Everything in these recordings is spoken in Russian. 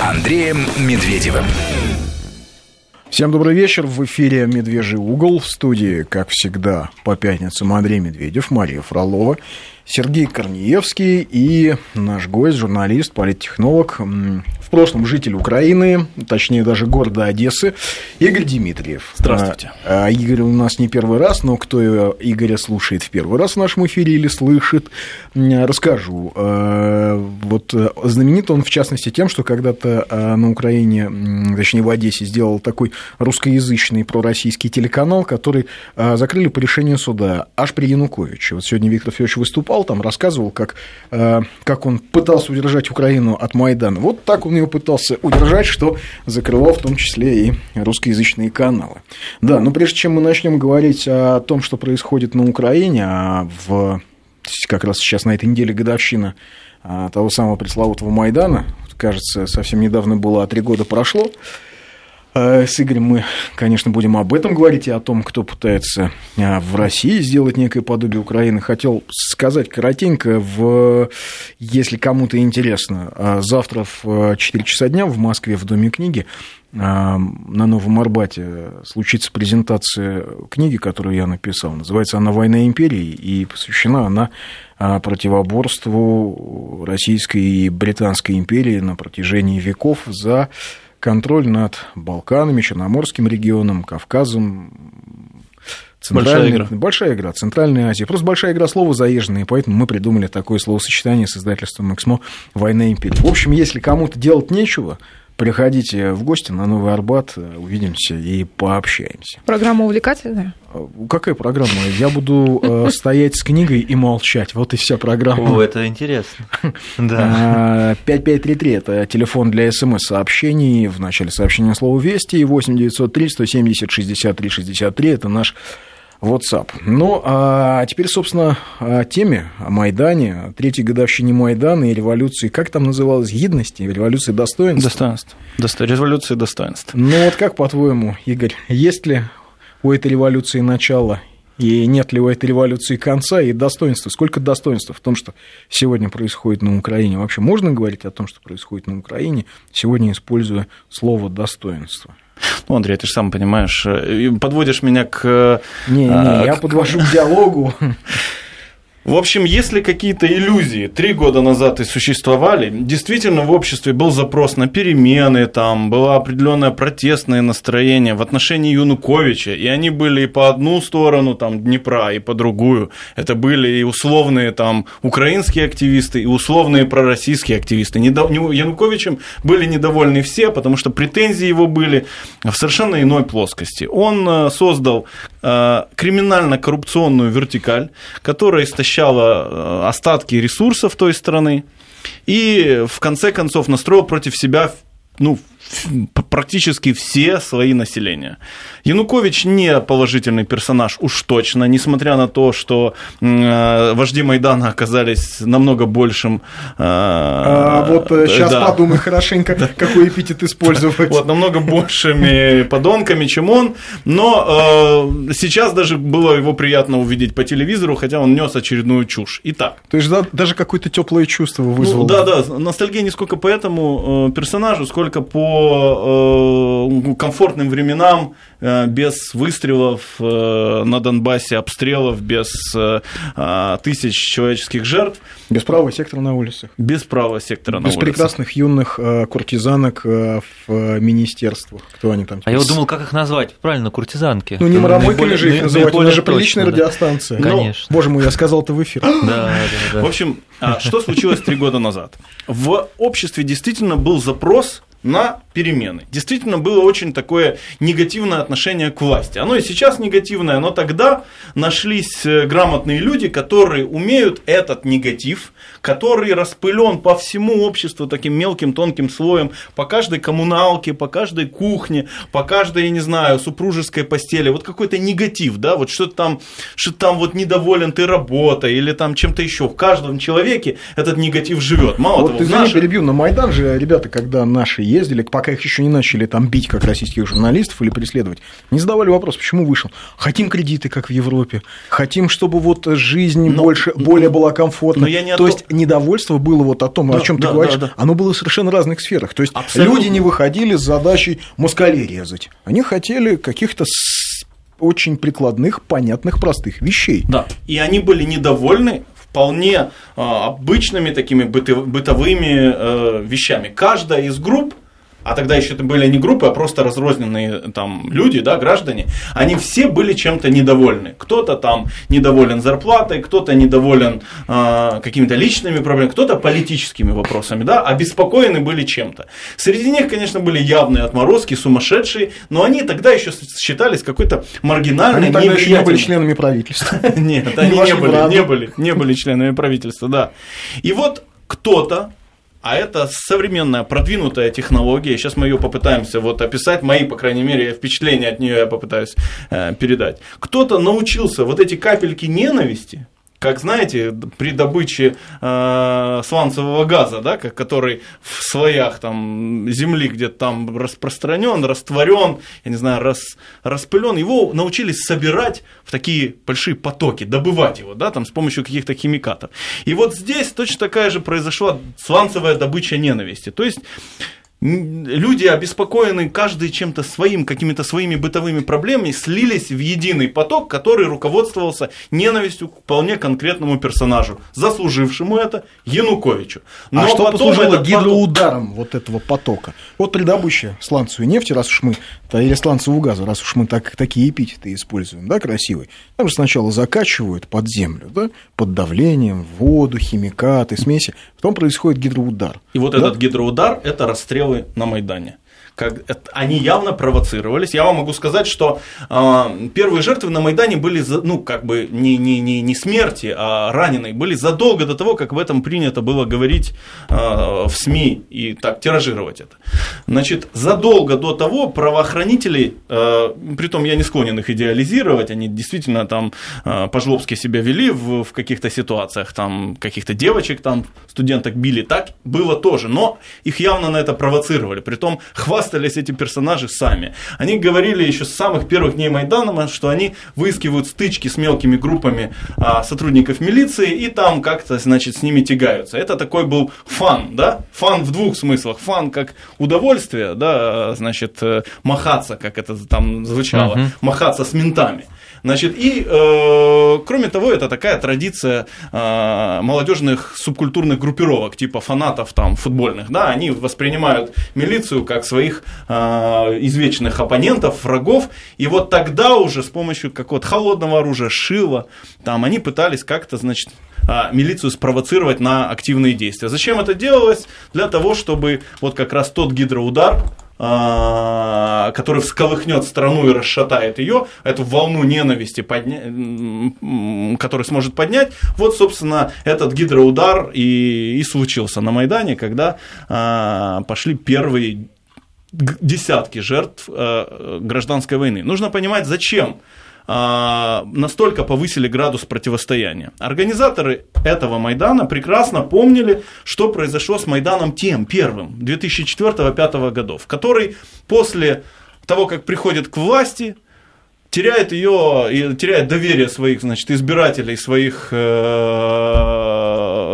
Андреем Медведевым. Всем добрый вечер. В эфире «Медвежий угол». В студии, как всегда, по пятницам Андрей Медведев, Мария Фролова, Сергей Корнеевский и наш гость, журналист, политтехнолог, в прошлом житель Украины, точнее даже города Одессы, Игорь Дмитриев. Здравствуйте. А, а Игорь у нас не первый раз, но кто Игоря слушает в первый раз в нашем эфире или слышит, расскажу. А, вот знаменит он, в частности, тем, что когда-то а, на Украине, точнее в Одессе, сделал такой русскоязычный пророссийский телеканал, который закрыли по решению суда аж при Януковиче. Вот сегодня Виктор Федорович выступал, там рассказывал, как, как он пытался удержать Украину от Майдана. Вот так он его пытался удержать, что закрывал в том числе и русскоязычные каналы. Да, но прежде чем мы начнем говорить о том, что происходит на Украине, а в как раз сейчас на этой неделе годовщина а, того самого пресловутого Майдана, кажется, совсем недавно было, а три года прошло, с Игорем мы, конечно, будем об этом говорить и о том, кто пытается э, в России сделать некое подобие Украины. Хотел сказать коротенько, в... если кому-то интересно, э, завтра в 4 часа дня в Москве в Доме книги на Новом Арбате случится презентация книги, которую я написал. Называется она «Война империи», и посвящена она противоборству Российской и Британской империи на протяжении веков за контроль над Балканами, Черноморским регионом, Кавказом, Большая игра. Большая игра, Центральная Азия. Просто большая игра слова заезженная, поэтому мы придумали такое словосочетание с издательством «Эксмо» «Война империи». В общем, если кому-то делать нечего, Приходите в гости на Новый Арбат, увидимся и пообщаемся. Программа увлекательная? Какая программа? Я буду э, стоять с книгой и молчать. Вот и вся программа. О, это интересно. Да. 5533 – это телефон для смс-сообщений. В начале сообщения слово «Вести». И 8903 170 63 63 – это наш WhatsApp. Ну, а теперь, собственно, о теме, о Майдане, о третьей годовщине Майдана и революции, как там называлось, гидности, революции достоинства? Достоинств. Досто... Революции достоинств. Ну, вот как, по-твоему, Игорь, есть ли у этой революции начало и нет ли у этой революции конца и достоинства? Сколько достоинства в том, что сегодня происходит на Украине? Вообще можно говорить о том, что происходит на Украине, сегодня используя слово «достоинство»? Ну, Андрей, ты же сам понимаешь, э, подводишь меня к... Не-не, а, я подвожу к диалогу. В общем, если какие-то иллюзии три года назад и существовали, действительно в обществе был запрос на перемены, там было определенное протестное настроение в отношении Януковича, и они были и по одну сторону там, Днепра, и по другую. Это были и условные там украинские активисты, и условные пророссийские активисты. Януковичем были недовольны все, потому что претензии его были в совершенно иной плоскости. Он э, создал э, криминально-коррупционную вертикаль, которая истощала поглощала э, остатки ресурсов той страны и в конце концов настроил против себя ну, практически все слои населения. Янукович не положительный персонаж, уж точно, несмотря на то, что э, вожди Майдана оказались намного большим... Э, а, вот сейчас э, да. подумай хорошенько, какой эпитет использовать. Вот, намного большими подонками, чем он, но э, сейчас даже было его приятно увидеть по телевизору, хотя он нес очередную чушь. Итак. То есть да, даже какое-то теплое чувство вызвало. Ну, да, да, ностальгия не сколько по этому э, персонажу, сколько по э, комфортным временам, э, без выстрелов э, на Донбассе, обстрелов, без тысяч человеческих жертв. Без правого сектора на улицах. Без правого сектора без на улицах. Без прекрасных юных куртизанок в министерствах. Кто они там? А я вот думал, как их назвать? Правильно, куртизанки. Ну, не маромойками же их называть, это же приличная да. радиостанция. Конечно. Ну, боже мой, я сказал это в эфир. Да, да, да. В общем, а что случилось три года назад? В обществе действительно был запрос на перемены. Действительно было очень такое негативное отношение к власти. Оно и сейчас негативное, но тогда нашлись э, грамотные люди, которые умеют этот негатив, который распылен по всему обществу таким мелким тонким слоем, по каждой коммуналке, по каждой кухне, по каждой, я не знаю, супружеской постели. Вот какой-то негатив, да, вот что-то там, что там вот недоволен ты работой или там чем-то еще. В каждом человеке этот негатив живет. Мало вот того, извини, наших... перебью, на Майдан же ребята, когда наши ездили, пока их еще не начали там бить, как российских журналистов, или преследовать, не задавали вопрос, почему вышел. Хотим кредиты, как в Европе, хотим, чтобы вот жизнь но, больше, более была комфортна. я не то, то есть недовольство было вот о том, да, о чем да, ты говоришь, да, да. оно было в совершенно разных сферах. То есть Абсолютно. люди не выходили с задачей москалей резать. Они хотели каких-то очень прикладных, понятных, простых вещей. Да, и они были недовольны вполне а, обычными такими бытовыми э, вещами. Каждая из групп а тогда еще это были не группы, а просто разрозненные там люди, да, граждане, они все были чем-то недовольны. Кто-то там недоволен зарплатой, кто-то недоволен э, какими-то личными проблемами, кто-то политическими вопросами, да, обеспокоены были чем-то. Среди них, конечно, были явные отморозки, сумасшедшие, но они тогда еще считались какой-то маргинальной, Они тогда еще не были членами правительства. Нет, они не были, не были, не были членами правительства, да. И вот кто-то а это современная продвинутая технология. Сейчас мы ее попытаемся вот описать. Мои, по крайней мере, впечатления от нее я попытаюсь э, передать. Кто-то научился вот эти капельки ненависти как знаете, при добыче э, сланцевого газа, да, который в слоях там, земли где-то там распространен, растворен, я не знаю, рас, распылен, его научились собирать в такие большие потоки, добывать его, да, там, с помощью каких-то химикатов. И вот здесь точно такая же произошла сланцевая добыча ненависти. То есть люди, обеспокоенные каждый чем-то своим, какими-то своими бытовыми проблемами, слились в единый поток, который руководствовался ненавистью к вполне конкретному персонажу, заслужившему это Януковичу. А Но а что послужило гидроударом поток... вот этого потока? Вот при добыче сланцевой нефти, раз уж мы, или сланцевого газа, раз уж мы так, такие эпитеты используем, да, красивые, там же сначала закачивают под землю, да, под давлением, воду, химикаты, смеси, потом происходит гидроудар. И вот да? этот гидроудар – это расстрел обстрелы на Майдане как они явно провоцировались. Я вам могу сказать, что э, первые жертвы на Майдане были, за, ну, как бы не, не, не, не смерти, а раненые, были задолго до того, как в этом принято было говорить э, в СМИ и так тиражировать это. Значит, задолго до того правоохранители, э, притом я не склонен их идеализировать, они действительно там э, по-жлобски себя вели в, в каких-то ситуациях, там каких-то девочек, там студенток били, так было тоже, но их явно на это провоцировали, притом хваст хвастались эти персонажи сами. Они говорили еще с самых первых дней Майдана, что они выискивают стычки с мелкими группами а, сотрудников милиции и там как-то, значит, с ними тягаются. Это такой был фан, да? Фан в двух смыслах. Фан как удовольствие, да, значит, э, махаться, как это там звучало, uh-huh. махаться с ментами. Значит, и э, кроме того, это такая традиция э, молодежных субкультурных группировок, типа фанатов там футбольных, да, они воспринимают милицию как своих э, извечных оппонентов, врагов, и вот тогда уже с помощью какого-то холодного оружия, шила, там они пытались как-то, значит, э, милицию спровоцировать на активные действия. Зачем это делалось? Для того, чтобы вот как раз тот гидроудар, который всколыхнет страну и расшатает ее, эту волну ненависти, подня... который сможет поднять, вот, собственно, этот гидроудар и, и случился на Майдане, когда а, пошли первые десятки жертв а, гражданской войны. Нужно понимать, зачем а, настолько повысили градус противостояния. Организаторы этого Майдана прекрасно помнили, что произошло с Майданом тем первым 2004-2005 годов, который после того, как приходит к власти, теряет ее теряет доверие своих значит, избирателей, своих э,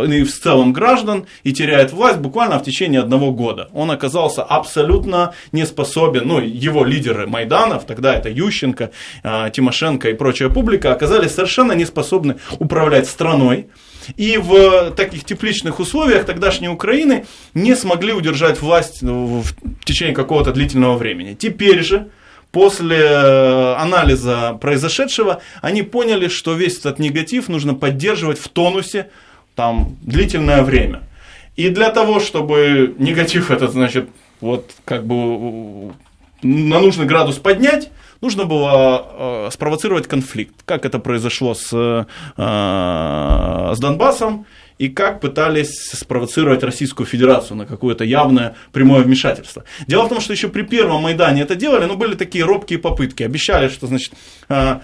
и в целом граждан и теряет власть буквально в течение одного года. Он оказался абсолютно не способен, ну, его лидеры Майданов, тогда это Ющенко, э, Тимошенко и прочая публика, оказались совершенно не способны управлять страной. И в таких тепличных условиях тогдашней Украины не смогли удержать власть в течение какого-то длительного времени. Теперь же после э, анализа произошедшего, они поняли, что весь этот негатив нужно поддерживать в тонусе там, длительное время. И для того, чтобы негатив этот, значит, вот как бы на нужный градус поднять, нужно было э, спровоцировать конфликт. Как это произошло с, э, с Донбассом и как пытались спровоцировать Российскую Федерацию на какое-то явное прямое вмешательство. Дело в том, что еще при первом Майдане это делали, но были такие робкие попытки. Обещали, что, значит, а,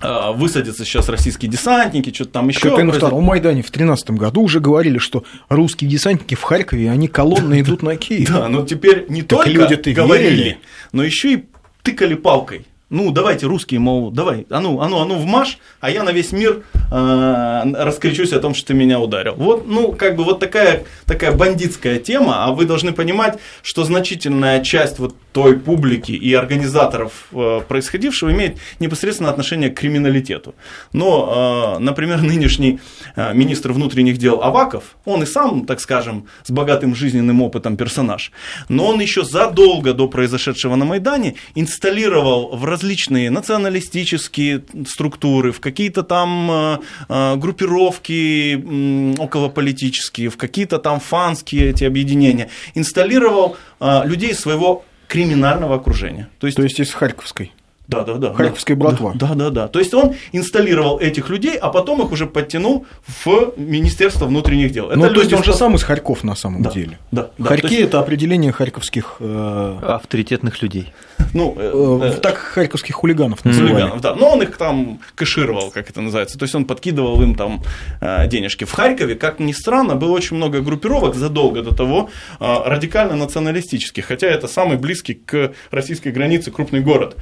а, высадятся сейчас российские десантники, что-то там еще. Как и на втором Майдане в 2013 году уже говорили, что русские десантники в Харькове, они колонны идут на Киев. Да, но теперь не только говорили, но еще и тыкали палкой ну, давайте, русские, мол, давай, а ну, а ну, а ну, вмажь, а я на весь мир э, раскричусь о том, что ты меня ударил. Вот, ну, как бы вот такая, такая бандитская тема, а вы должны понимать, что значительная часть вот той публики и организаторов э, происходившего имеет непосредственное отношение к криминалитету. Но, э, например, нынешний э, министр внутренних дел Аваков, он и сам, так скажем, с богатым жизненным опытом персонаж, но он еще задолго до произошедшего на Майдане инсталлировал в различные националистические структуры, в какие-то там э, э, группировки околополитические, в какие-то там фанские эти объединения, инсталлировал э, людей своего криминального окружения. То есть, То есть из Харьковской? Да, да, да. Харьковская да, братва. Да, да, да. То есть он инсталлировал этих людей, а потом их уже подтянул в Министерство внутренних дел. Это ну, то есть он же сам из Харьков на самом да, деле. Да, да. Харьки есть... это определение харьковских э... авторитетных людей. Ну, э, э, так харьковских хулиганов называли. Хулиганов, да. Но он их там кэшировал, как это называется. То есть он подкидывал им там э, денежки. В Харькове, как ни странно, было очень много группировок задолго до того э, радикально националистических, хотя это самый близкий к российской границе крупный город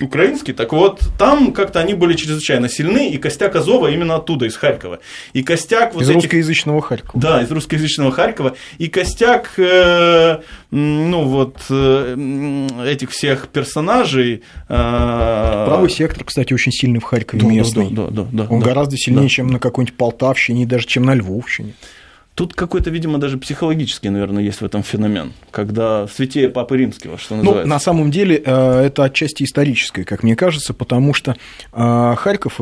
украинский, так вот, там как-то они были чрезвычайно сильны, и костяк Азова именно оттуда, из Харькова. И костяк вот из этих... русскоязычного Харькова. Да, из русскоязычного Харькова. И костяк, э, ну вот, э, этих всех персонажей... Э... Правый сектор, кстати, очень сильный в Харькове да, местный. Да, да, да, да, Он да, гораздо сильнее, да. чем на какой-нибудь Полтавщине, даже чем на Львовщине. Тут какой-то, видимо, даже психологический, наверное, есть в этом феномен, когда святее Папы Римского, что ну, называется. Ну, на самом деле, э, это отчасти историческое, как мне кажется, потому что э, Харьков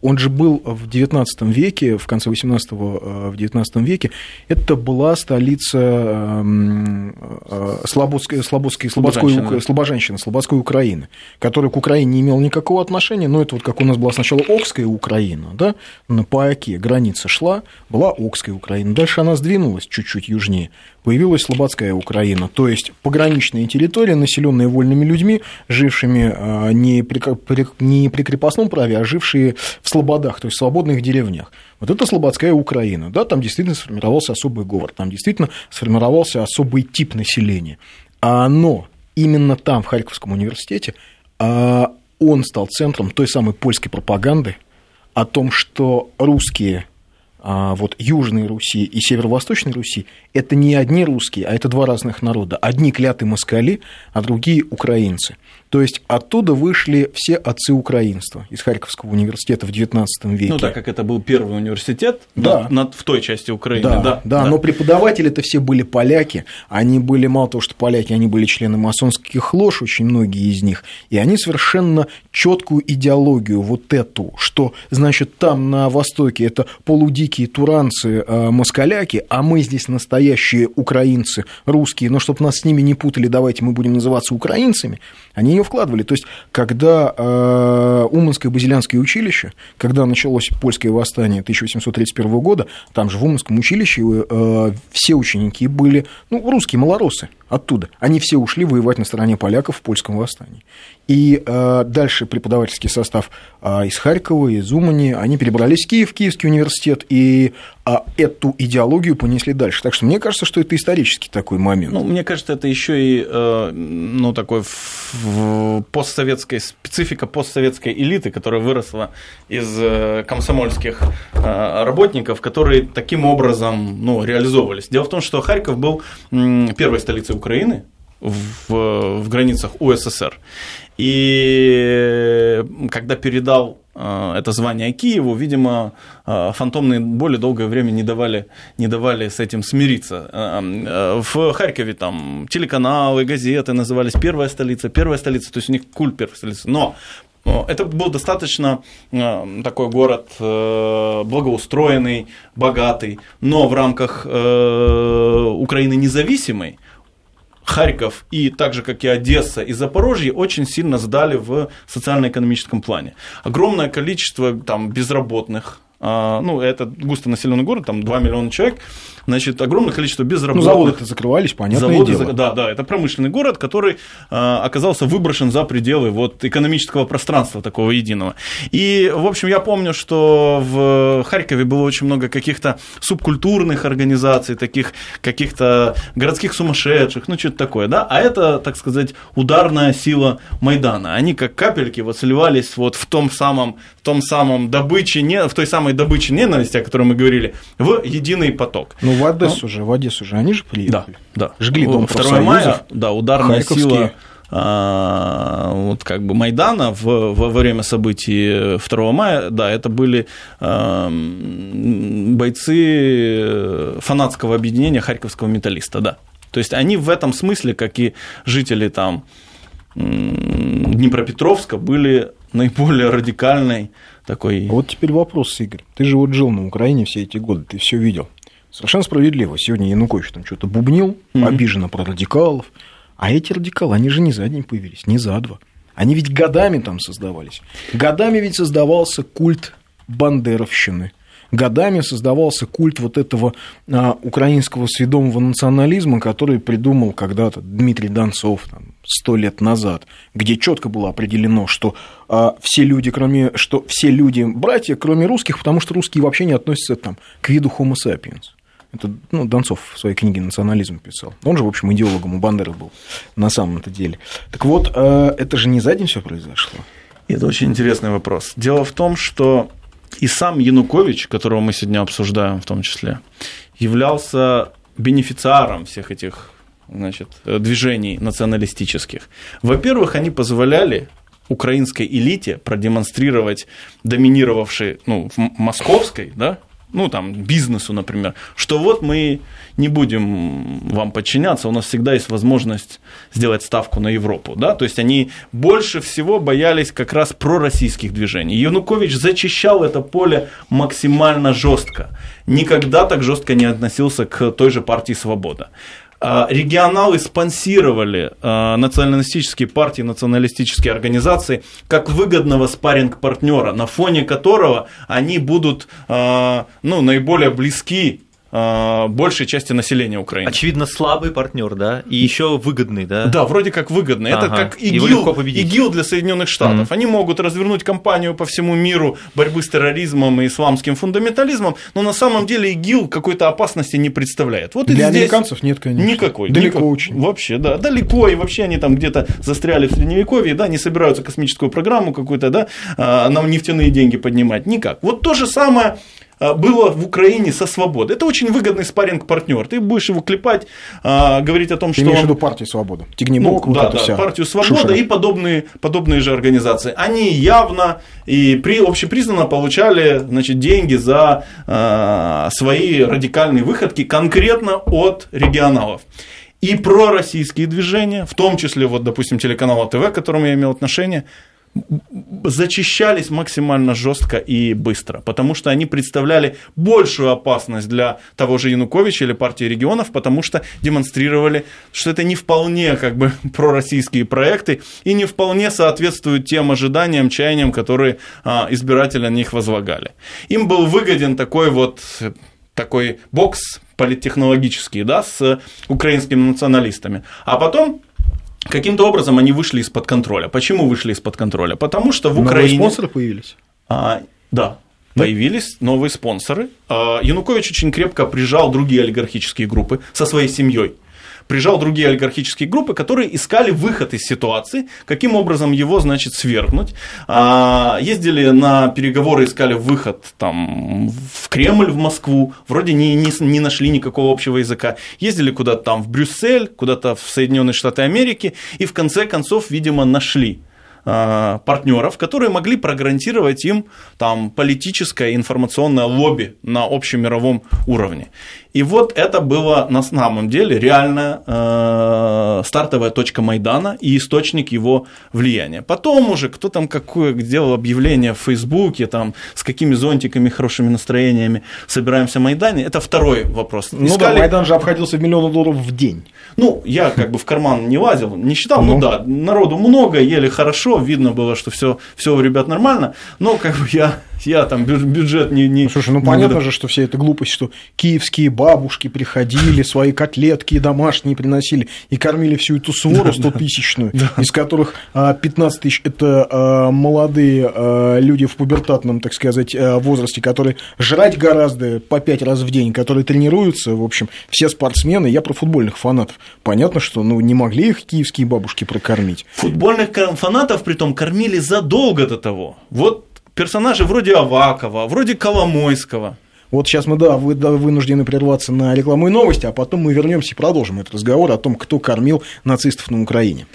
он же был в XIX веке, в конце XVIII, в XIX веке, это была столица эм, э, Слободской, Слободской, Слободской, Слобожанщины, Слободской Украины, которая к Украине не имела никакого отношения, но это вот как у нас была сначала Окская Украина, да, по оке граница шла, была Окская Украина, дальше она сдвинулась чуть-чуть южнее, появилась Слободская Украина, то есть пограничные территории, населенные вольными людьми, жившими э, не при, не при крепостном праве, а жившие в слободах, то есть свободных деревнях. Вот это Слободская Украина, да, там действительно сформировался особый говор, там действительно сформировался особый тип населения. А но именно там, в Харьковском университете, а, он стал центром той самой польской пропаганды о том, что русские а, вот Южной Руси и Северо-Восточной Руси это не одни русские, а это два разных народа. Одни клятые москали, а другие украинцы. То есть оттуда вышли все отцы украинства из Харьковского университета в XIX веке. Ну, так как это был первый университет да. над, над, в той части Украины. Да, да, да, да. но преподаватели это все были поляки. Они были, мало того, что поляки, они были члены масонских лож, очень многие из них. И они совершенно четкую идеологию вот эту, что, значит, там на Востоке это полудикие туранцы, э, москаляки, а мы здесь настоящие украинцы, русские, но чтобы нас с ними не путали, давайте мы будем называться украинцами, они ее вкладывали. То есть, когда э, Уманское базилянское училище, когда началось польское восстание 1831 года, там же в Уманском училище э, все ученики были, ну, русские малоросы оттуда. Они все ушли воевать на стороне поляков в польском восстании. И э, дальше преподавательский состав э, из Харькова, из Умани, они перебрались в Киев, Киевский университет, и э, эту идеологию понесли дальше. Так что мне кажется, что это исторический такой момент. Ну, мне кажется, это еще и э, ну, такой постсоветская специфика постсоветской элиты, которая выросла из э, комсомольских э, работников, которые таким образом ну, реализовывались. Дело в том, что Харьков был первой столицей Украины в, в границах УССР. И когда передал э, это звание Киеву, видимо, э, фантомные более долгое время не давали, не давали с этим смириться. Э, в Харькове там телеканалы, газеты назывались «Первая столица», «Первая столица», то есть у них культ первой столицы. Но это был достаточно такой город благоустроенный, богатый, но в рамках Украины независимой Харьков и так же, как и Одесса и Запорожье, очень сильно сдали в социально-экономическом плане. Огромное количество там, безработных, а, ну, это густонаселенный город, там 2 миллиона человек, значит, огромное количество Ну, безработных. заводы-то закрывались, понятное Заводы дело. Да, да, это промышленный город, который а, оказался выброшен за пределы вот, экономического пространства такого единого. И, в общем, я помню, что в Харькове было очень много каких-то субкультурных организаций, таких каких-то городских сумасшедших, ну, что-то такое, да, а это, так сказать, ударная сила Майдана. Они как капельки вот сливались вот в том самом, в том самом добыче, не, в той самой добыче ненависти, о которой мы говорили, в единый поток. Ну, в Одессу же, в Одессу же они же Да, приехали. да. Жгли дом 2 мая, да, ударная Харьковские. сила а, вот как бы Майдана в, во время событий 2 мая, да, это были бойцы фанатского объединения Харьковского металлиста, да. То есть они в этом смысле, как и жители там Днепропетровска, были наиболее радикальной такой А Вот теперь вопрос, Игорь. Ты же вот жил на Украине все эти годы, ты все видел. Совершенно справедливо. Сегодня Янукович там что-то бубнил, Мгм. обиженно про радикалов. А эти радикалы, они же не за день появились, не за два. Они ведь годами там создавались. Годами ведь создавался культ бандеровщины. Годами создавался культ вот этого а, украинского сведомого национализма, который придумал когда-то Дмитрий Донцов сто лет назад, где четко было определено, что а, все люди, кроме что все люди братья, кроме русских, потому что русские вообще не относятся там, к виду Homo sapiens. Это ну, Донцов в своей книге «Национализм» писал. Он же, в общем, идеологом у Бандеры был на самом-то деле. Так вот, э, это же не за день все произошло. Это очень интересный вопрос. Дело в том, что и сам Янукович, которого мы сегодня обсуждаем в том числе, являлся бенефициаром всех этих значит, э, движений националистических. Во-первых, они позволяли украинской элите продемонстрировать доминировавшей, ну, в московской, да, ну, там, бизнесу, например, что вот мы не будем вам подчиняться, у нас всегда есть возможность сделать ставку на Европу, да, то есть они больше всего боялись как раз пророссийских движений. Янукович зачищал это поле максимально жестко, никогда так жестко не относился к той же партии «Свобода». А, Регионалы спонсировали а, националистические партии, националистические организации как выгодного спарринг-партнера, на фоне которого они будут а, ну, наиболее близки большей части населения Украины. Очевидно, слабый партнер, да, и еще выгодный, да. Да, вроде как выгодно. Это Ага. как Его легко ИГИЛ. ИГИЛ для Соединенных Штатов. Мгм. Они могут развернуть кампанию по всему миру борьбы с терроризмом и исламским фундаментализмом, но на самом деле ИГИЛ какой-то опасности не представляет. Вот и Для здесь американцев нет, конечно. Никакой. Далеко никак- очень. Вообще, да. Далеко, и вообще они там где-то застряли в Средневековье, да, не собираются космическую программу какую-то, да, а, нам нефтяные деньги поднимать. Никак. Вот то же самое было в Украине со свободой. Это очень выгодный спарринг-партнер. Ты будешь его клепать, а, говорить о том, Ты что имеешь в виду партию «Свобода». Тигнебок, ну, вот да, да, вся партию Свобода шушера. и подобные, подобные же организации. Они явно и при, общепризнанно получали значит, деньги за э, свои радикальные выходки конкретно от регионалов. И пророссийские движения, в том числе, вот, допустим, телеканал АТВ, к которому я имел отношение, зачищались максимально жестко и быстро, потому что они представляли большую опасность для того же Януковича или партии регионов, потому что демонстрировали, что это не вполне как бы пророссийские проекты и не вполне соответствуют тем ожиданиям, чаяниям, которые а, избиратели на них возлагали. Им был выгоден такой вот такой бокс политтехнологический, да, с украинскими националистами. А потом Каким-то образом они вышли из-под контроля. Почему вышли из-под контроля? Потому что в Новые Украине... спонсоры появились. А, да, появились новые спонсоры. А, Янукович очень крепко прижал другие олигархические группы со своей семьей. Прижал другие олигархические группы, которые искали выход из ситуации, каким образом его, значит, свергнуть. А, Ездили на переговоры, искали выход там, в Кремль, в Москву, вроде не, не, не нашли никакого общего языка. Ездили куда-то там в Брюссель, куда-то в Соединенные Штаты Америки, и в конце концов, видимо, нашли партнеров, которые могли прогарантировать им там, политическое информационное лобби на общемировом уровне. И вот это было на самом деле реальная э, стартовая точка Майдана и источник его влияния. Потом уже кто там какое делал объявление в Фейсбуке, там, с какими зонтиками, хорошими настроениями собираемся в Майдане, это второй вопрос. Ну да, Майдан же обходился в миллион долларов в день. Ну, я как бы в карман не лазил, не считал, ну, Ну. да, народу много, ели хорошо, видно было, что все, все у ребят нормально, но как бы я Я там бю- бюджет не... не Ну, слушай, ну понятно буду- же, что вся эта глупость, что киевские бабушки приходили, свои котлетки домашние приносили и кормили всю эту свору 100-тысячную, из которых а, 15 тысяч – это а, молодые а, люди в пубертатном, так сказать, а, возрасте, которые жрать гораздо по 5 раз в день, которые тренируются, в общем, все спортсмены. Я про футбольных фанатов. Понятно, что ну, не могли их киевские бабушки прокормить. Футбольных фанатов притом кормили задолго до того. Вот персонажи вроде Авакова, вроде Коломойского. Вот сейчас мы, да, вы, да, вынуждены прерваться на рекламу и новости, а потом мы вернемся и продолжим этот разговор о том, кто кормил нацистов на Украине.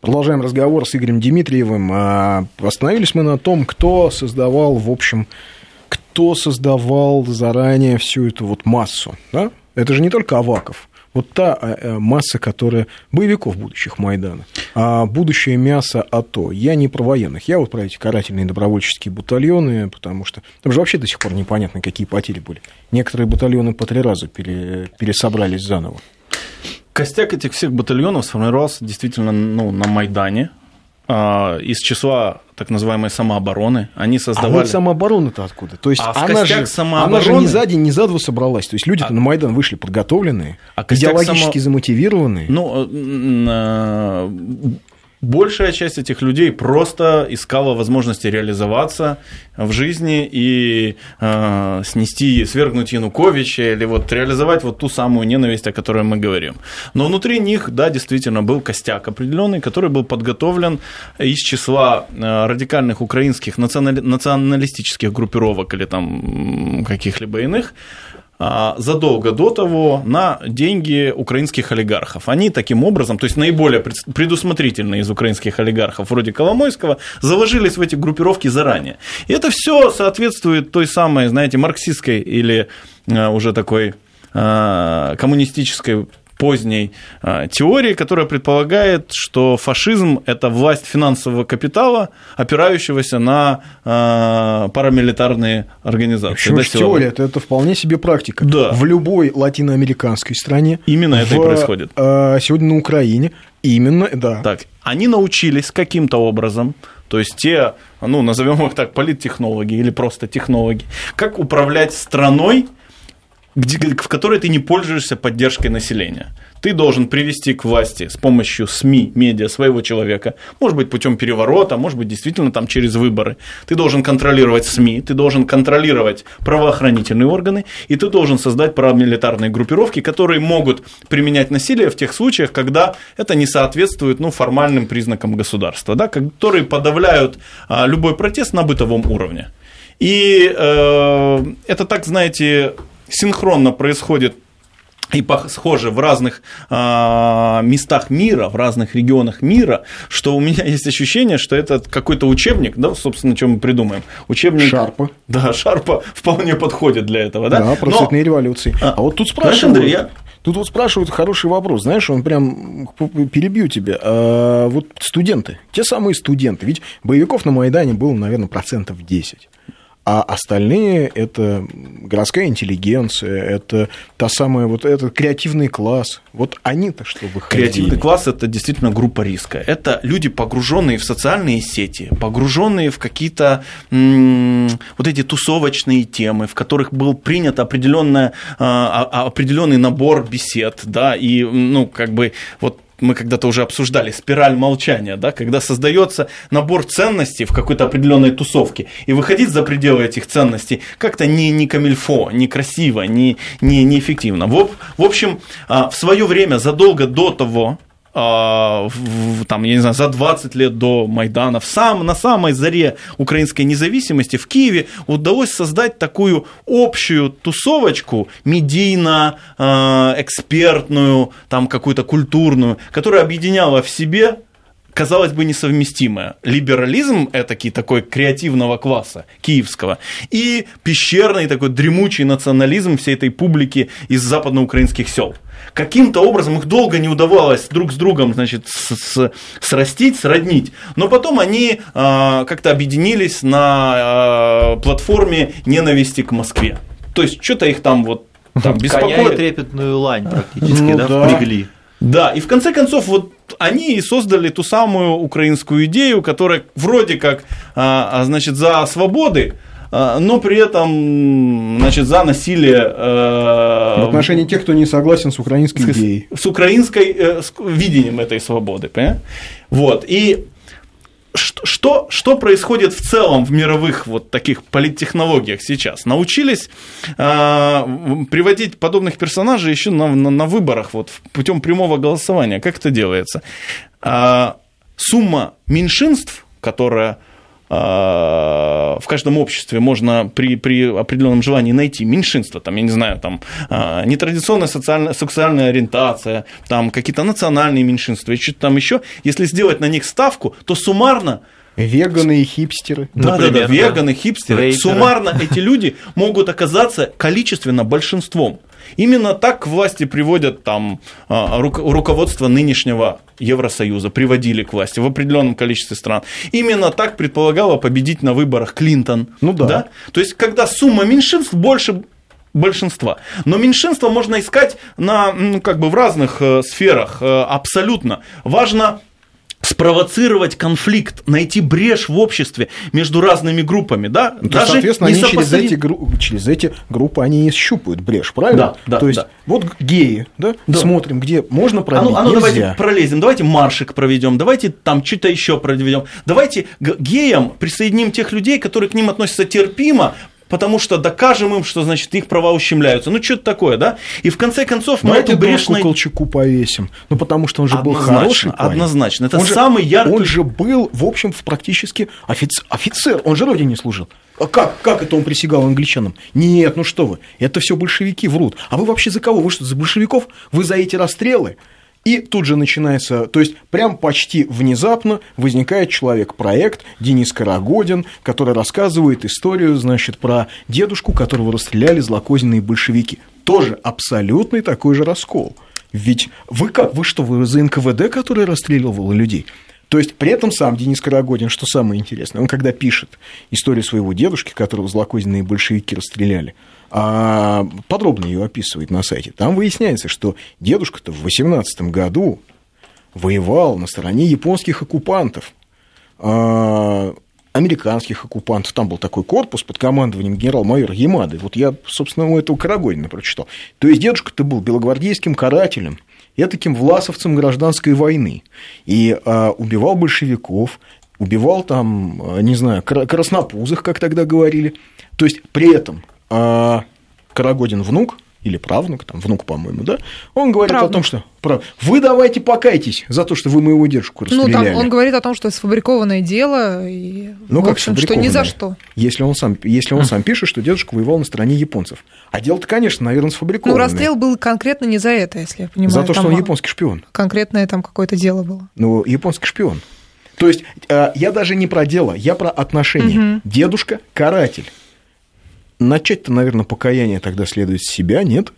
Продолжаем разговор с Игорем Дмитриевым. А, Остановились мы на том, кто создавал, в общем, кто создавал заранее всю эту вот массу. Да? Это же не только Аваков. Вот та а, э, масса, которая боевиков будущих Майдана, а будущее мясо АТО. Я не про военных, я вот про эти карательные добровольческие батальоны, потому что там же вообще до сих пор непонятно, какие потери были. Некоторые батальоны по три раза пере- пересобрались заново. Костяк этих всех батальонов сформировался действительно ну, на Майдане. А, Из числа так называемой самообороны. Они А создавали... вот самооборона-то откуда? То есть А она, же, самообороны- она же не за день, не за два собралась. То есть люди-то на Майдан вышли подготовленные, А идеологически само- замотивированные. Ну, э, э, большая часть этих людей просто искала возможности реализоваться в жизни и э, снести, свергнуть Януковича или вот реализовать вот ту самую ненависть, о которой мы говорим. Но внутри них, да, действительно был костяк определенный, который был подготовлен из числа э, радикальных украинских национали- националистических группировок или там каких-либо иных, задолго до того на деньги украинских олигархов. Они таким образом, то есть наиболее пред- предусмотрительные из украинских олигархов, вроде Коломойского, заложились в эти группировки заранее. И это все соответствует той самой, знаете, марксистской или а, уже такой а, коммунистической поздней а, теории, которая предполагает, что фашизм – это власть финансового капитала, опирающегося на а, парамилитарные организации. Почему же теория? Это, это вполне себе практика. Да. В любой латиноамериканской стране. Именно это и в, происходит. э, сегодня на Украине. Именно, да. Так, они научились каким-то образом, то есть те, ну, назовем их так, политтехнологи или просто технологи, как управлять страной, в которой ты не пользуешься поддержкой населения. Ты должен привести к власти с помощью СМИ, медиа своего человека, может быть, путем переворота, может быть, действительно там через выборы. Ты должен контролировать СМИ, ты должен контролировать правоохранительные органы, и ты должен создать парамилитарные группировки, которые могут применять насилие в тех случаях, когда это не соответствует ну, формальным признакам государства, да, которые подавляют а, любой протест на бытовом уровне. И э, это так, знаете, синхронно происходит и схоже в разных э, местах мира, в разных регионах мира, что у меня есть ощущение, что это какой-то учебник, да, собственно, чем мы придумаем. Учебник... Шарпа. Да, Шарпа вполне подходит для этого, да? Да, про Но- цветные революции. А, А, вот тут знаешь, спрашивают... Андрей, я- Тут вот спрашивают хороший вопрос, знаешь, он прям перебью тебя. А, вот студенты, те самые студенты, ведь боевиков на Майдане было, наверное, процентов 10. А остальные – это городская интеллигенция, это та самая вот этот креативный класс. Вот они-то что выходили? Креативный класс это действительно группа риска. Это люди, погруженные в социальные сети, погруженные в какие-то вот эти тусовочные темы, в которых был принят а, а, определенный набор бесед, да, и ну как бы вот мы когда-то уже обсуждали спираль молчания, да, когда создается набор ценностей в какой-то определенной тусовке, и выходить за пределы этих ценностей как-то не, не камильфо, не красиво, не, не, неэффективно. В, в общем, а, в свое время, задолго до того, в- там, я не знаю, за 20 лет до Майдана, в сам, на самой заре украинской независимости в Киеве удалось создать такую общую тусовочку медийно, а, там какую-то культурную, которая объединяла в себе казалось бы, несовместимое. Либерализм этакий, такой креативного класса, киевского, и пещерный такой дремучий национализм всей этой публики из западноукраинских сел. Каким-то образом их долго не удавалось друг с другом, значит, с- с- срастить, сроднить. Но потом они а, как-то объединились на а, платформе ненависти к Москве. То есть что-то их там вот там Коня и беспокоит. трепетную лань практически, Ну да, да. впрягли. Да, и в конце концов, вот они и создали ту самую украинскую идею, которая вроде как, а, а, значит, за свободы, а, но при этом, значит, за насилие... В отношении тех, кто не согласен с украинской идеей. С украинской э, с видением этой свободы, понимаете? Вот, и что, что происходит в целом в мировых вот таких политтехнологиях сейчас? Научились э, приводить подобных персонажей еще на, на, на выборах вот, путем прямого голосования. Как это делается? Э, сумма меньшинств, которая в каждом обществе можно при, при определенном желании найти меньшинство, там, я не знаю, там, нетрадиционная социальная, сексуальная ориентация, там, какие-то национальные меньшинства и что-то там еще, если сделать на них ставку, то суммарно Веганы и хипстеры. Да, да, да, веганы, хипстеры. Рейтеры. Суммарно эти люди могут оказаться количественно большинством. Именно так к власти приводят там а, руководство нынешнего Евросоюза, приводили к власти в определенном количестве стран. Именно так предполагало победить на выборах Клинтон. Ну да. да? То есть, когда сумма меньшинств больше большинства. Но меньшинство можно искать на, ну, как бы в разных э, сферах э, абсолютно. Важно спровоцировать конфликт, найти брешь в обществе между разными группами, да? Ну, Даже соответственно, они через эти, через эти группы они и щупают брешь, правильно? Да, да. То есть да. вот геи, да? да, смотрим, где можно пробить, а ну, а ну давайте пролезем, давайте маршик проведем, давайте там что-то еще проведем, давайте геям присоединим тех людей, которые к ним относятся терпимо, потому что докажем им, что, значит, их права ущемляются. Ну, что-то такое, да? И в конце концов мы эту брешь... На... Колчаку повесим. Ну, потому что он же был хороший парень. Однозначно. Это он самый же, яркий... Он же был, в общем, практически офицер. офицер. Он же родине служил. А как, как это он присягал англичанам? Нет, ну что вы, это все большевики врут. А вы вообще за кого? Вы что, за большевиков? Вы за эти расстрелы? И тут же начинается, то есть прям почти внезапно возникает человек-проект Денис Карагодин, который рассказывает историю, значит, про дедушку, которого расстреляли злокозненные большевики. Тоже абсолютный такой же раскол. Ведь вы как, вы что, вы за НКВД, который расстреливал людей? То есть при этом сам Денис Карагодин, что самое интересное, он когда пишет историю своего дедушки, которого злокозненные большевики расстреляли, подробно ее описывает на сайте, там выясняется, что дедушка-то в 18 году воевал на стороне японских оккупантов, а, американских оккупантов. Там был такой корпус под командованием генерал-майора Ямады. Вот я, собственно, у этого Карагодина прочитал. То есть дедушка-то был белогвардейским карателем, я таким власовцем гражданской войны. И а, убивал большевиков, убивал там, а, не знаю, краснопузых, как тогда говорили. То есть при этом а Карагодин внук, или правнук, там, внук, по-моему, да, он говорит правнук. о том, что прав... вы давайте покайтесь за то, что вы моего дедушку расстреляли. Ну, там он говорит о том, что это сфабрикованное дело, и, ну, как общем, что ни за что. Если он, сам, если он сам пишет, что дедушка воевал на стороне японцев. А дело-то, конечно, наверное, сфабрикованное. Ну, расстрел был конкретно не за это, если я понимаю. За то, что он японский шпион. Конкретное там какое-то дело было. Ну, японский шпион. То есть э, я даже не про дело, я про отношения. Угу. Дедушка – каратель начать-то, наверное, покаяние тогда следует с себя, нет?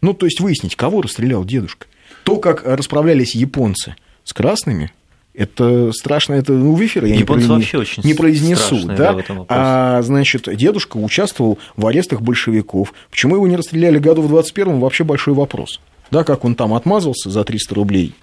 Ну, то есть выяснить, кого расстрелял дедушка. То, как расправлялись японцы с красными, это страшно, это ну, в эфире я не, вообще очень не произнесу. Да? А, значит, дедушка участвовал в арестах большевиков. Почему его не расстреляли году в 21-м, вообще большой вопрос. Да, как он там отмазался за 300 рублей,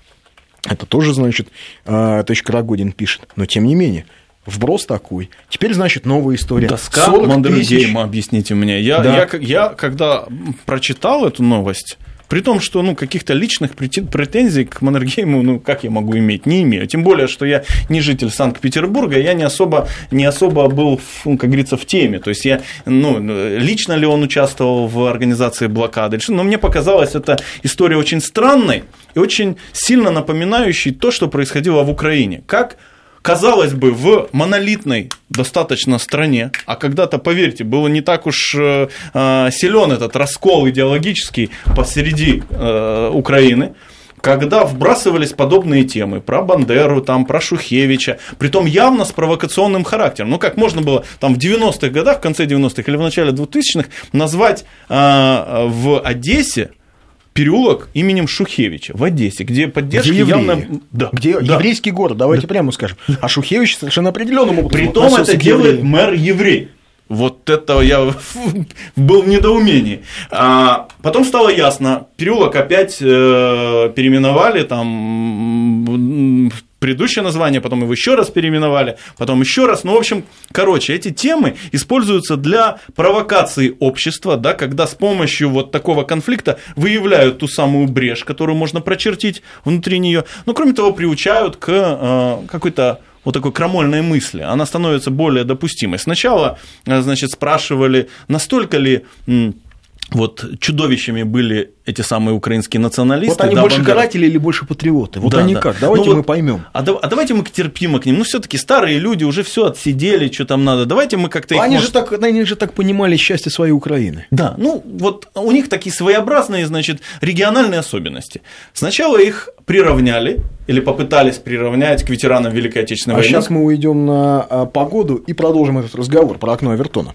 это тоже, значит, а, товарищ Карагодин пишет. Но, тем не менее, Вброс такой. Теперь, значит, новая история. Доска Мандельгейма, объясните мне. Я, да. я, я, когда прочитал эту новость, при том, что ну, каких-то личных претензий к Маннергейму, ну, как я могу иметь, не имею. Тем более, что я не житель Санкт-Петербурга, я не особо, не особо был, ну, как говорится, в теме. То есть, я, ну, лично ли он участвовал в организации блокады, но мне показалось, эта история очень странной и очень сильно напоминающей то, что происходило в Украине. Как казалось бы, в монолитной достаточно стране, а когда-то, поверьте, было не так уж э, э силен этот раскол идеологический посреди э, Украины, когда вбрасывались подобные темы про Бандеру, там, про Шухевича, притом явно с провокационным характером. Ну, как можно было там в 90-х годах, в конце 90-х или в начале 2000-х назвать э, в Одессе переулок именем Шухевича в Одессе, где поддержка где явно... Да, где да. еврейский город, давайте да. прямо скажем. А Шухевич совершенно определенным образом Притом это делает мэр еврей. Вот это я был в недоумении. А потом стало ясно, переулок опять э, переименовали, там предыдущее название, потом его еще раз переименовали, потом еще раз. Ну, в общем, короче, эти темы используются для провокации общества, да, когда с помощью вот такого конфликта выявляют ту самую брешь, которую можно прочертить внутри нее. Ну, кроме того, приучают к э, какой-то вот такой крамольной мысли, она становится более допустимой. Сначала, э, значит, спрашивали, настолько ли вот чудовищами были эти самые украинские националисты. Вот они да, больше Бандера. каратели или больше патриоты? Вот Да, они да. как? Давайте Ну мы вот- поймем. А, да- а давайте мы терпимо к ним. Ну, все-таки старые люди уже все отсидели, что там надо. Давайте мы как-то их. Они может, же, так, они же так понимали счастье своей Украины. Да, ну вот у них такие своеобразные, значит, региональные особенности. Сначала их приравняли или попытались приравнять к ветеранам Великой Отечественной А войны. сейчас мы уйдем на а, погоду и продолжим этот разговор про окно Авертона.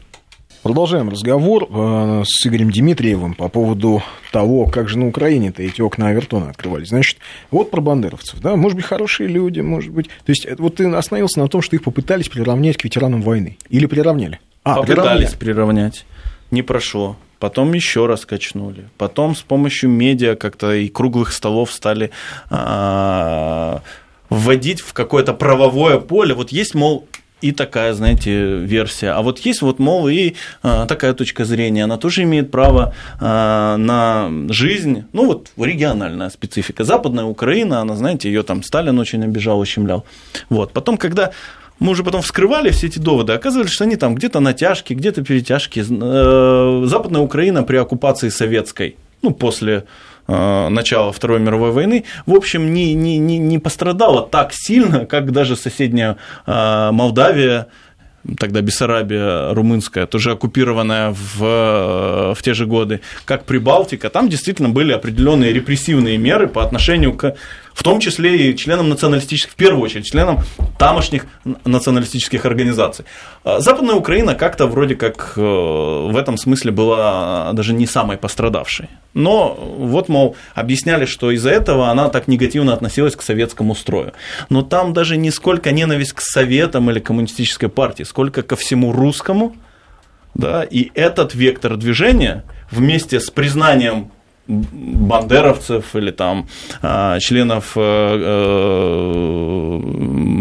Продолжаем разговор э, с Игорем Дмитриевым по поводу того, как же на Украине-то эти окна Авертона открывались. Значит, вот про бандеровцев, да, может быть, хорошие люди, может быть... То есть, э, вот ты остановился на том, что их попытались приравнять к ветеранам войны. Или приравняли? А, Попытались приравняли. приравнять. Не прошло. Потом еще раз качнули. Потом с помощью медиа как-то и круглых столов стали а, вводить в какое-то правовое поле. Вот есть, мол, и такая, знаете, версия. А вот есть вот, мол, и а, такая точка зрения. Она тоже имеет право а, на жизнь. Ну, вот региональная специфика. Западная Украина, она, знаете, ее там Сталин очень обижал, ущемлял. Вот. Потом, когда мы уже потом вскрывали все эти доводы, оказывается, что они там где-то натяжки, где-то перетяжки. Э, Западная Украина при оккупации советской, ну, после начала Второй мировой войны, в общем, не, не, не, не пострадала так сильно, как даже соседняя э, Молдавия, тогда Бессарабия румынская, тоже оккупированная в, э, в те же годы, как Прибалтика, там действительно были определенные репрессивные меры по отношению к, в том числе и членам националистических, в первую очередь, членам тамошних националистических организаций. А Западная Украина как-то вроде как э, в этом смысле была даже не самой пострадавшей. Но вот, мол, объясняли, что из-за этого она так негативно относилась к советскому строю. Но там даже не сколько ненависть к советам или коммунистической партии, сколько ко всему русскому. Да, и этот вектор движения вместе с признанием бандеровцев или там а, членов э, э,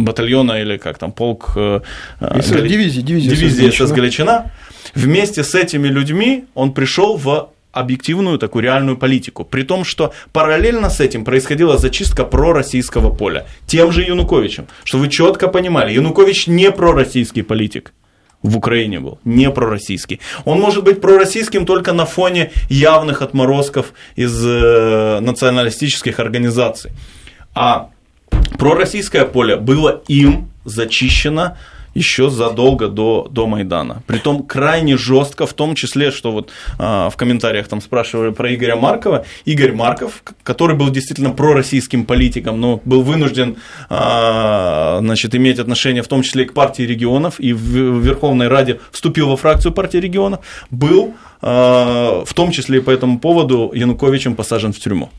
батальона или как там полк э, СС, Гали- дивизии, дивизии СС дивизии Галичина. СС Галичина вместе с этими людьми он пришел в объективную такую реальную политику. При том, что параллельно с этим происходила зачистка пророссийского поля. Тем же Януковичем. Что вы четко понимали, Янукович не пророссийский политик в Украине был, не пророссийский. Он может быть пророссийским только на фоне явных отморозков из э, националистических организаций. А пророссийское поле было им зачищено еще задолго до, до Майдана. Притом крайне жестко, в том числе, что вот а, в комментариях там спрашивали про Игоря Маркова. Игорь Марков, который был действительно пророссийским политиком, но был вынужден а, значит, иметь отношение в том числе и к партии регионов, и в Верховной Раде вступил во фракцию партии регионов, был а, в том числе и по этому поводу Януковичем посажен в тюрьму.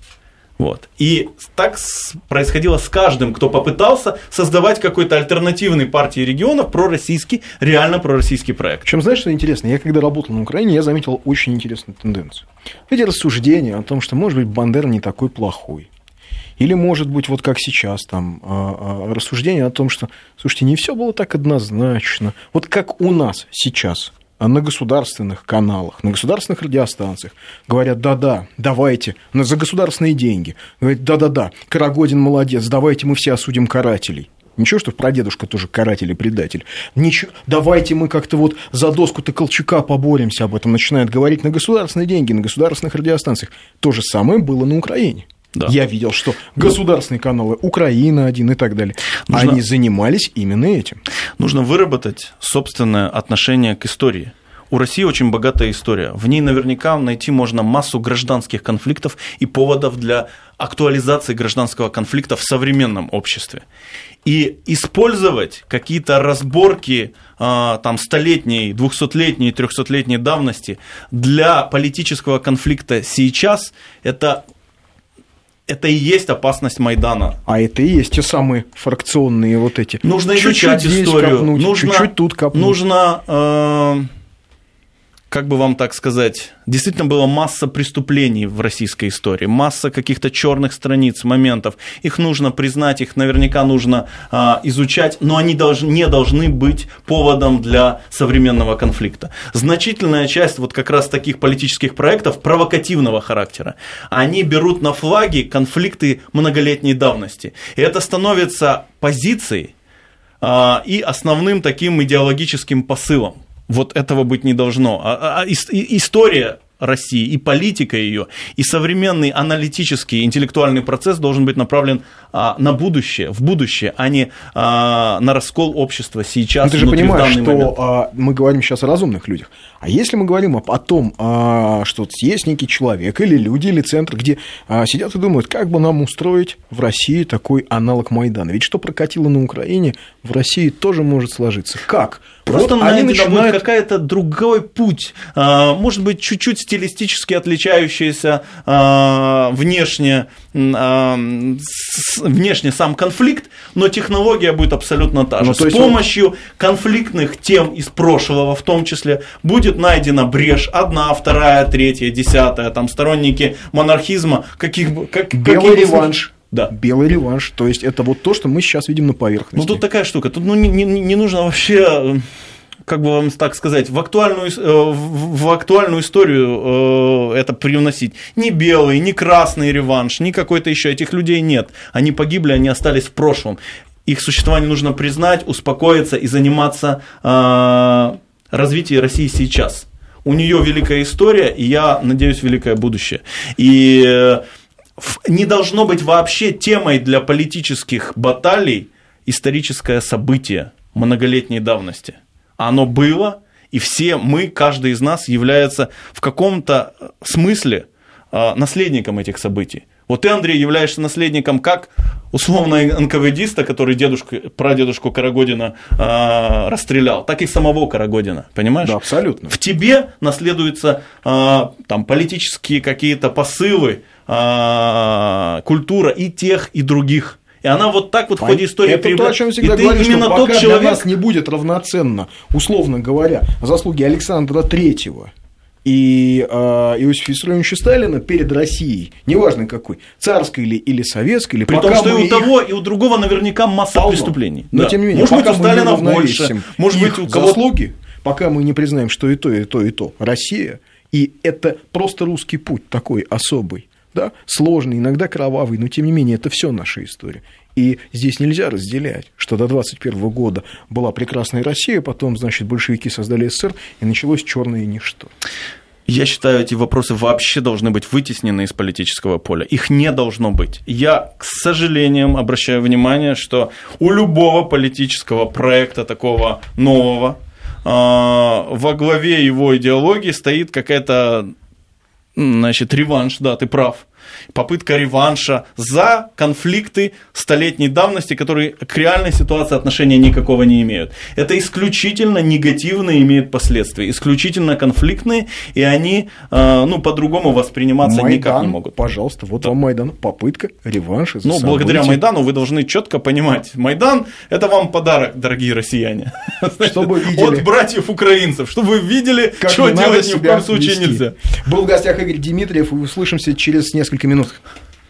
Вот. И так происходило с каждым, кто попытался создавать какой-то альтернативный партии регионов пророссийский, реально пророссийский проект. Причем, знаешь, что интересно? Я когда работал на Украине, я заметил очень интересную тенденцию. Эти рассуждения о том, что, может быть, Бандера не такой плохой. Или, может быть, вот как сейчас, там, а, а, рассуждения о том, что, слушайте, не все было так однозначно. Вот как у нас сейчас на государственных каналах, на государственных радиостанциях говорят, да-да, давайте, за государственные деньги. Говорят, да-да-да, Карагодин молодец, давайте мы все осудим карателей. Ничего, что прадедушка тоже каратель и предатель. Ничего, давайте мы как-то вот за доску-то Колчака поборемся об этом, начинают говорить на государственные деньги, на государственных радиостанциях. То же самое было на Украине. Да. Я видел, что государственные каналы, Украина один и так далее, Нужно- они занимались именно этим. Нужно выработать собственное отношение к истории. У России очень богатая история. В ней наверняка найти можно массу гражданских конфликтов и поводов для актуализации гражданского конфликта в современном обществе. И использовать какие-то разборки а, там, столетней, двухсотлетней, трехсотлетней давности для политического конфликта сейчас, это, это и есть опасность Майдана. А это и есть те самые фракционные вот эти. Нужно Чуть-чуть изучать историю. копнуть, нужно, чуть-чуть тут копнуть. Нужно э, как бы вам так сказать, действительно была масса преступлений в российской истории, масса каких-то черных страниц, моментов. Их нужно признать, их наверняка нужно а, изучать, но они должны, не должны быть поводом для современного конфликта. Значительная часть вот как раз таких политических проектов провокативного характера, они берут на флаги конфликты многолетней давности. И это становится позицией а, и основным таким идеологическим посылом. Вот этого быть не должно. А, а, а история России, и политика ее, и современный аналитический интеллектуальный процесс должен быть направлен а, на будущее, в будущее, а не а, на раскол общества сейчас. Но ты же понимаешь, что а, мы говорим сейчас о разумных людях. А если мы говорим о, о том, а, что есть некий человек или люди, или центр, где а, сидят и думают, как бы нам устроить в России такой аналог Майдана. Ведь что прокатило на Украине, в России тоже может сложиться. Как? Просто вот найдено начинают... будет какая-то другой путь, а, может быть, чуть-чуть стилистически отличающийся а, внешне, а, внешне сам конфликт, но технология будет абсолютно та же. Ну, С помощью он... конфликтных тем из прошлого, в том числе, будет найдена брешь одна, вторая, третья, десятая, там сторонники монархизма, каких как, Белый каких реванш. Да. Белый реванш. То есть это вот то, что мы сейчас видим на поверхности. Ну тут такая штука. Тут ну, не, не, не нужно вообще э, как бы вам так сказать, в актуальную, э, в актуальную историю э, это привносить. Ни белый, ни красный реванш, ни какой-то еще. Этих людей нет. Они погибли, они остались в прошлом. Их существование нужно признать, успокоиться и заниматься развитием России сейчас. У нее великая история, и я надеюсь, великое будущее. И не должно быть вообще темой для политических баталий историческое событие многолетней давности. Оно было, и все мы, каждый из нас является в каком-то смысле а, наследником этих событий. Вот ты, Андрей, являешься наследником как условно НКВДиста, который дедушку, прадедушку Карагодина э, расстрелял, так и самого Карагодина, понимаешь? Да, абсолютно. В тебе наследуются э, там политические какие-то посылы, э, культура и тех, и других. И она вот так вот в ходе истории Это перебра... то, о чем всегда говорю, именно что тот пока человек... для нас не будет равноценно, условно говоря, заслуги Александра Третьего и э, Иосифа Виссарионовича Сталина перед Россией, неважно какой, царской или, или советской, или При том, что и у того, и у другого наверняка масса Полно. преступлений. Но да. тем не менее, может быть, у Сталина больше, может быть, у кого заслуги, пока мы не признаем, что и то, и то, и то Россия, и это просто русский путь такой особый, да, сложный, иногда кровавый, но тем не менее это все наша история. И здесь нельзя разделять, что до 21 года была прекрасная Россия, потом, значит, большевики создали СССР, и началось черное ничто. Я считаю, эти вопросы вообще должны быть вытеснены из политического поля. Их не должно быть. Я, к сожалению, обращаю внимание, что у любого политического проекта такого нового а, во главе его идеологии стоит какая-то значит, реванш, да, ты прав, попытка реванша за конфликты столетней давности, которые к реальной ситуации отношения никакого не имеют. Это исключительно негативные имеют последствия, исключительно конфликтные, и они э, ну, по-другому восприниматься Майдан, никак не могут. Пожалуйста, вот да. вам Майдан, попытка реванша. За ну, события. благодаря Майдану вы должны четко понимать, Майдан – это вам подарок, дорогие россияне. Чтобы видели. От братьев украинцев, чтобы вы видели, как что делать ни в коем случае нельзя. Был в гостях Игорь Дмитриев, и услышимся через несколько минут минут.